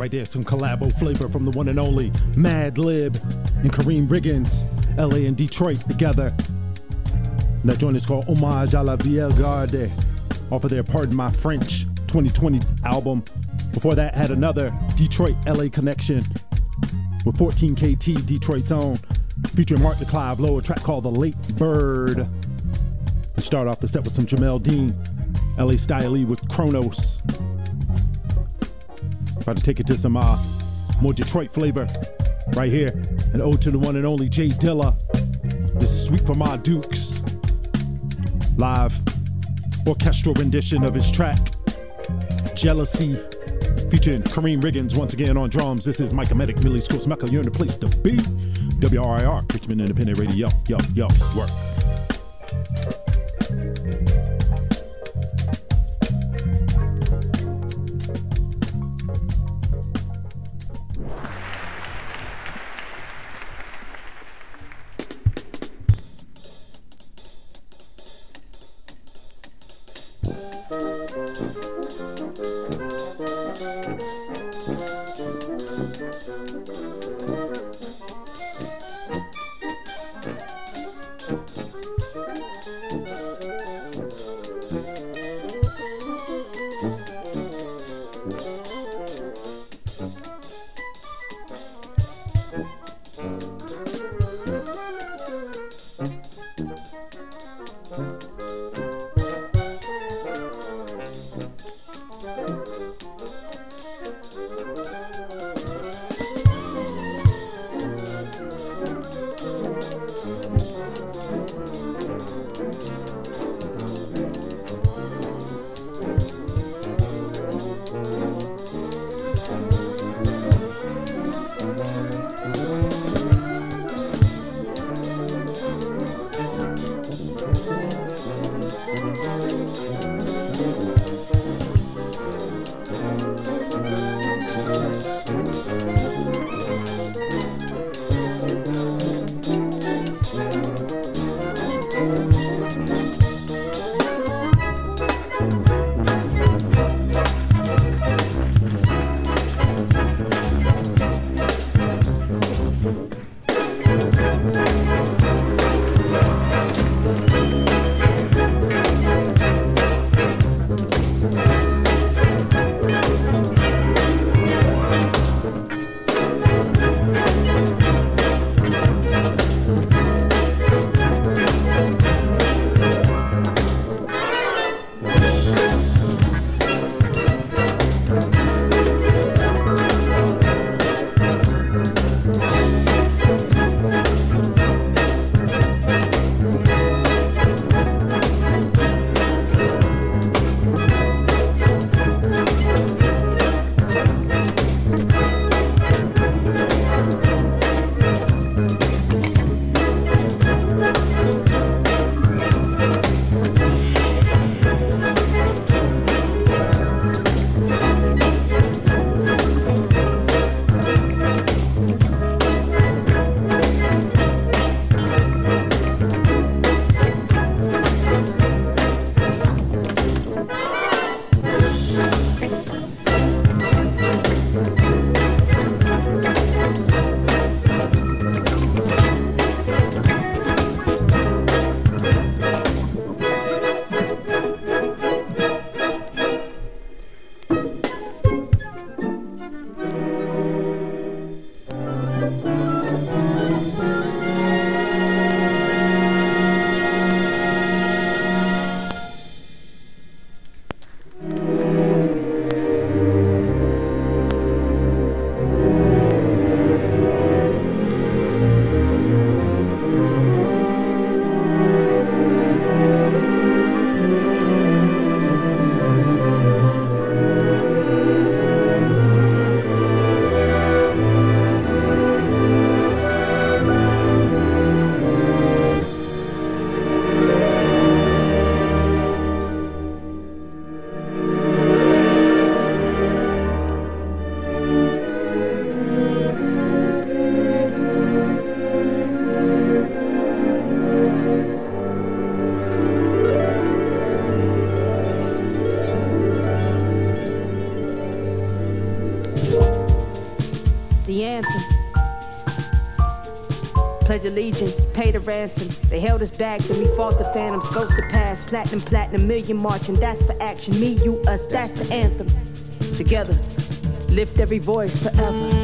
right there, some collabo flavor from the one and only Madlib and Karriem Riggins, LA and Detroit together. And that joint is called Hommage à la Vieille Garde off of their Pardon My French 2020 album. Before that, had another Detroit LA connection with 14KT, Detroit's own. featuring Mark de Clive-Lowe, a track called The Late Bird. We start off the set with some Jamael Dean, LA Style with Kronos. About to take it to some uh, more Detroit flavor right here. An ode to the one and only J Dilla. This is Suite for Ma Dukes. Live orchestral rendition of his track, Jealousy, featuring Karriem Riggins once again on drums. This is Mike Medic, Middle East Coast Mecca. You're in the place to be. WRIR, Richmond Independent Radio. Yo, yo, work. They held us back, then we fought the phantoms. Ghost the past, platinum, platinum, million marching. That's for action. Me, you, us, that's the anthem. Together, lift every voice forever.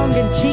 Tongue in cheek.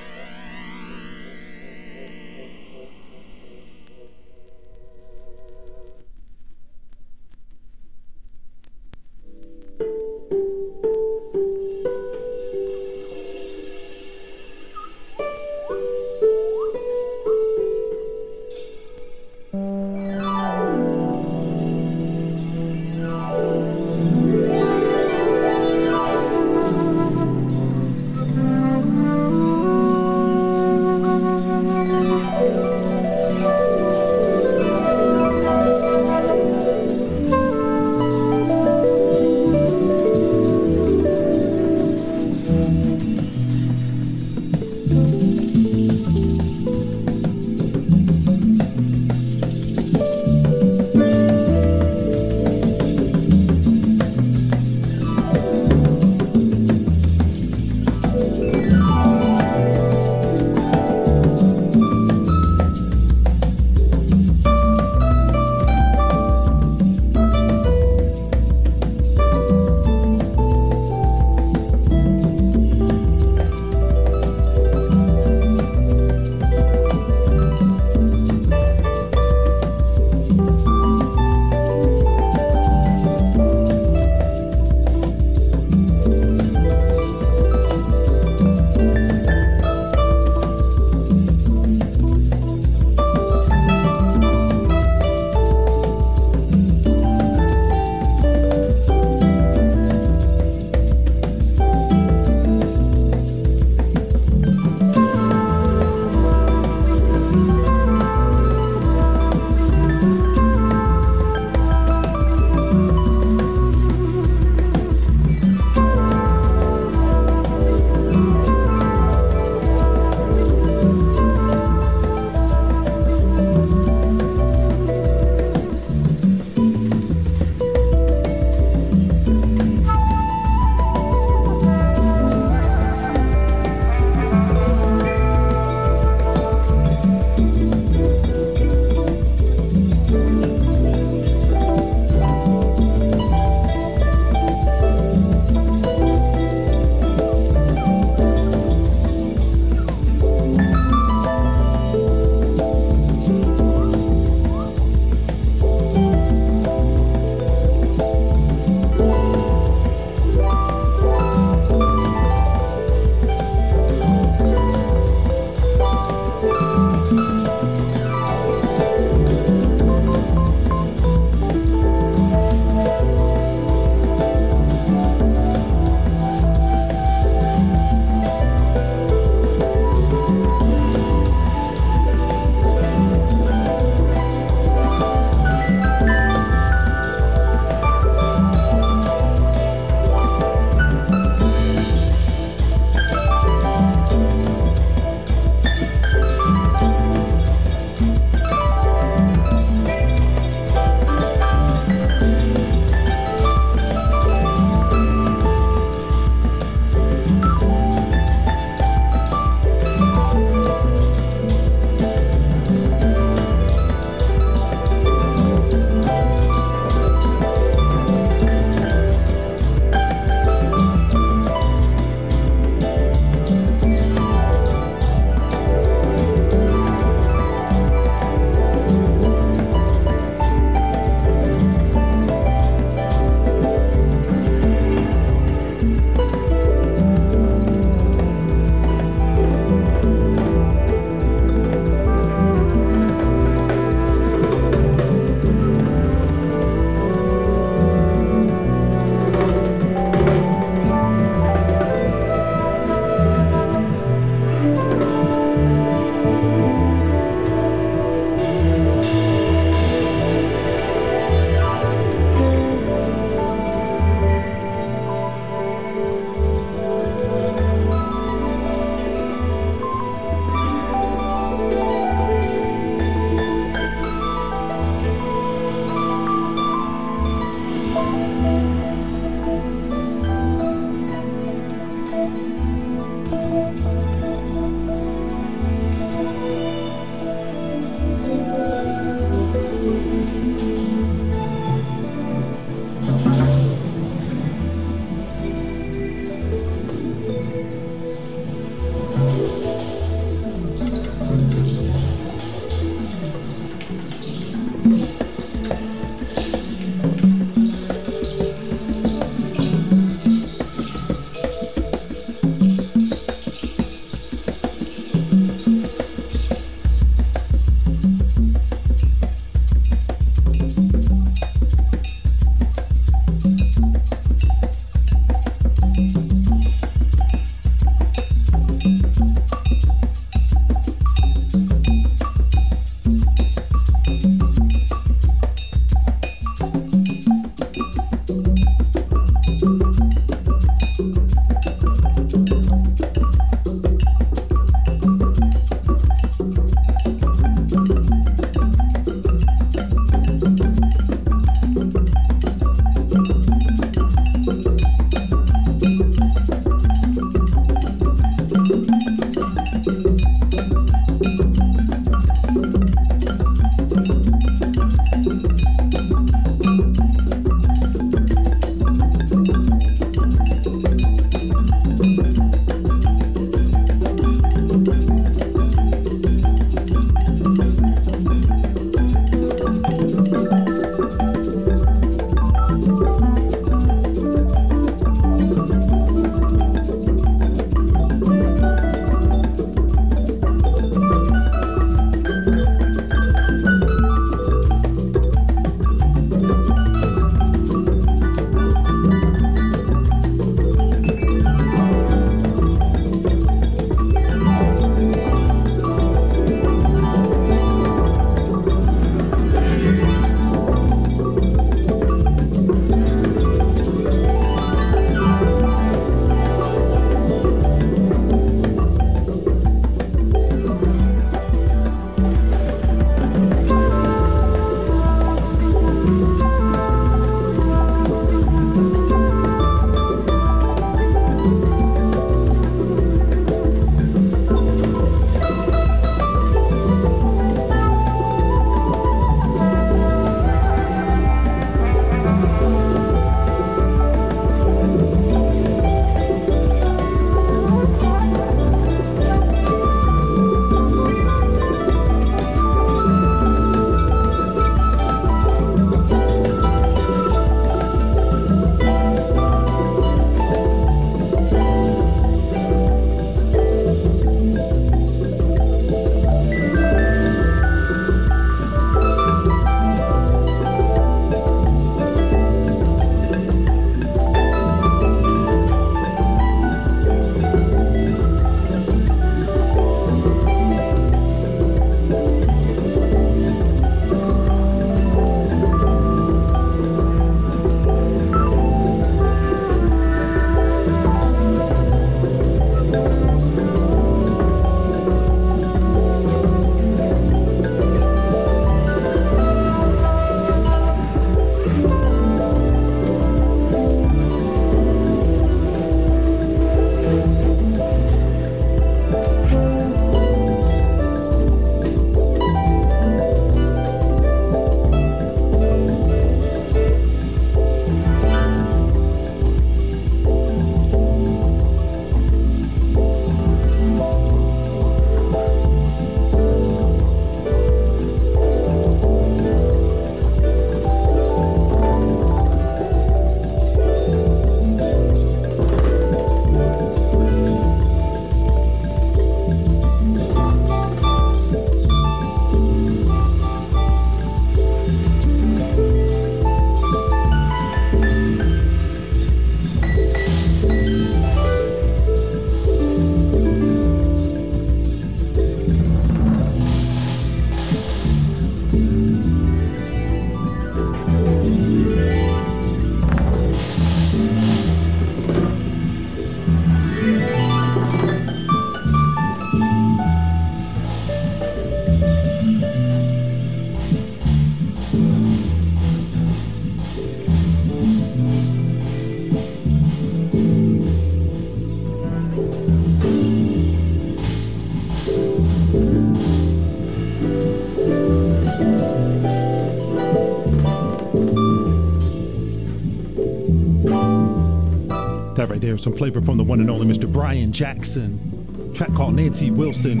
Right there, some flavor from the one and only Mr. Brian Jackson. Track called Nancy Wilson.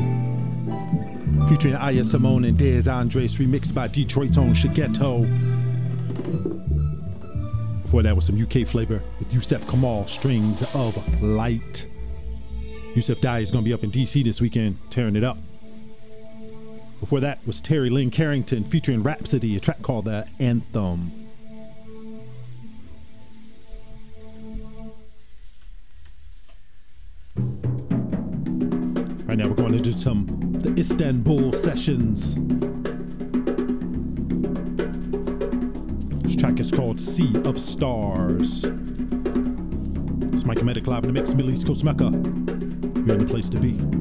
Featuring Aya Simone and Dez Andres, remixed by Detroit's own Shigeto. Before that was some UK flavor with Yussef Kamaal, Strings of Light. Yussef Dayes is going to be up in DC this weekend, tearing it up. Before that was Terri Lyne Carrington featuring Rapsody, a track called The Anthem. Now, we're going to do some the Istanbul sessions. This track is called Sea of Stars. It's Mike Medic live in the mix, Middle East Coast Mecca. You're in the place to be.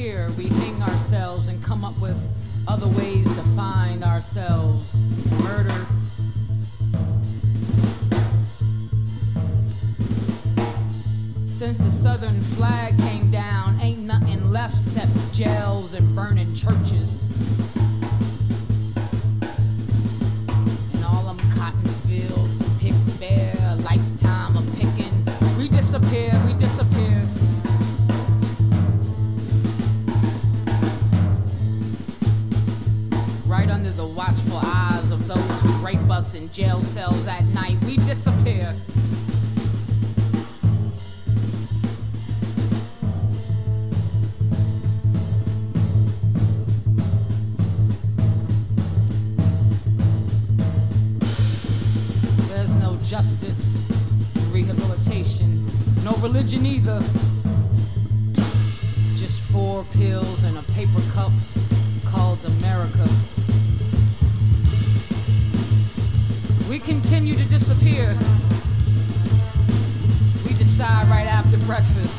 here, we hang ourselves and come up with other ways to find ourselves. Murder. Since the southern flag came down, ain't nothing left except jails and burning churches. us in jail cells at night. We disappear. There's no justice, rehabilitation, no religion either. Just four pills and a paper cup. We continue to disappear. We decide right after breakfast.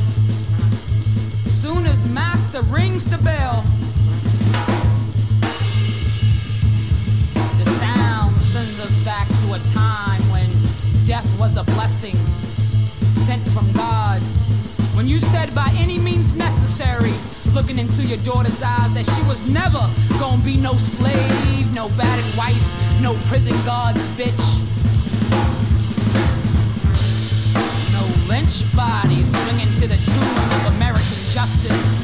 Soon as Master rings the bell, the sound sends us back to a time when death was a blessing sent from God. When you said by any means necessary, looking into your daughter's eyes that she was never gonna be no slave, no battered wife, no prison guard's bitch. No lynch body swinging to the tune of American justice.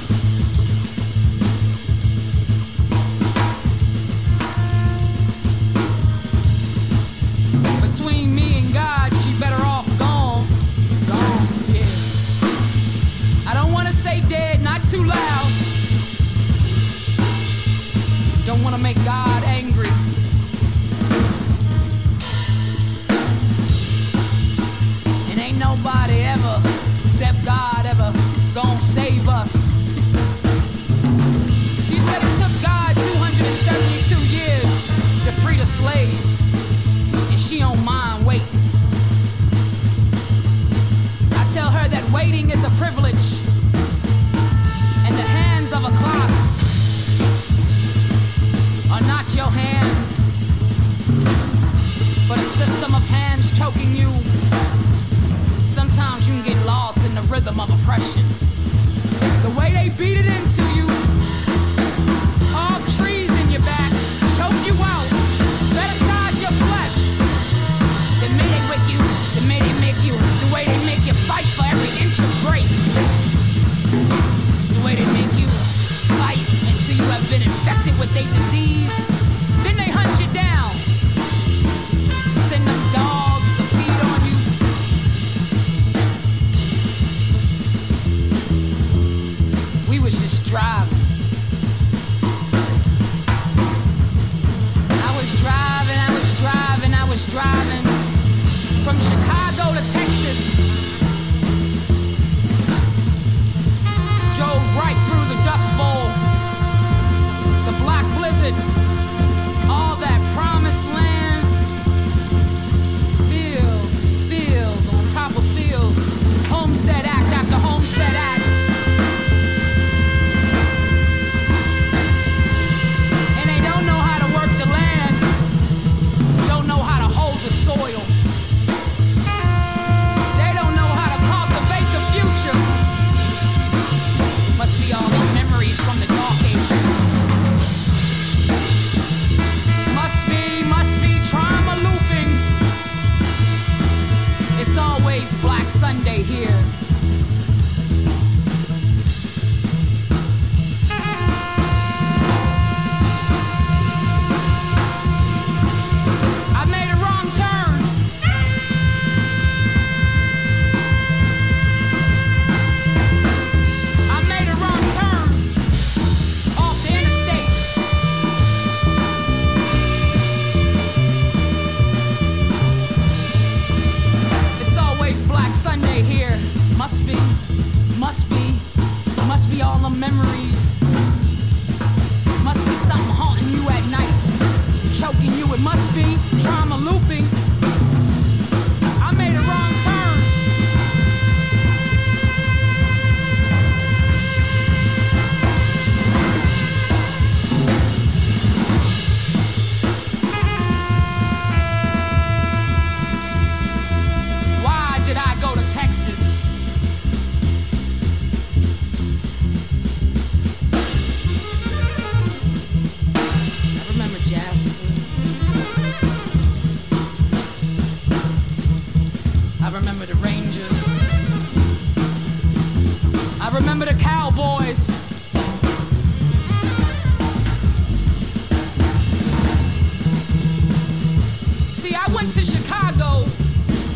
I went to Chicago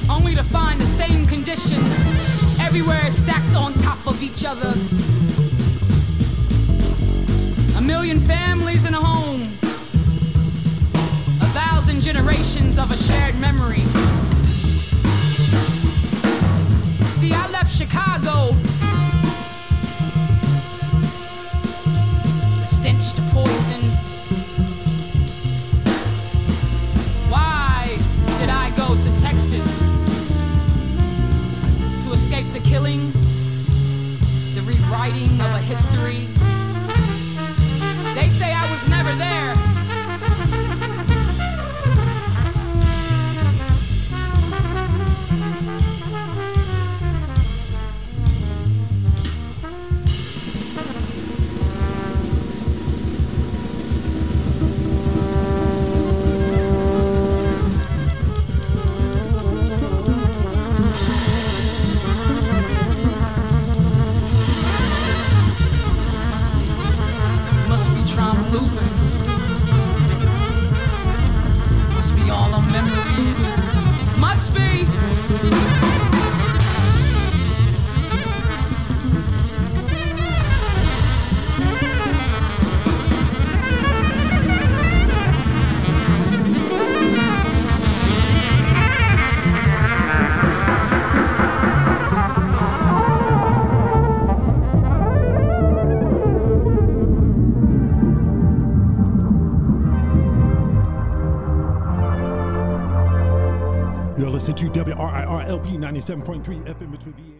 only to find the same conditions everywhere stacked on top of each other. A million families in a home, a thousand generations of a shared memory. See, I left Chicago. The stench, the poison. Killing, the rewriting of a history. They say I was never there. Listening to WRIRLP 97.3 FM between VA and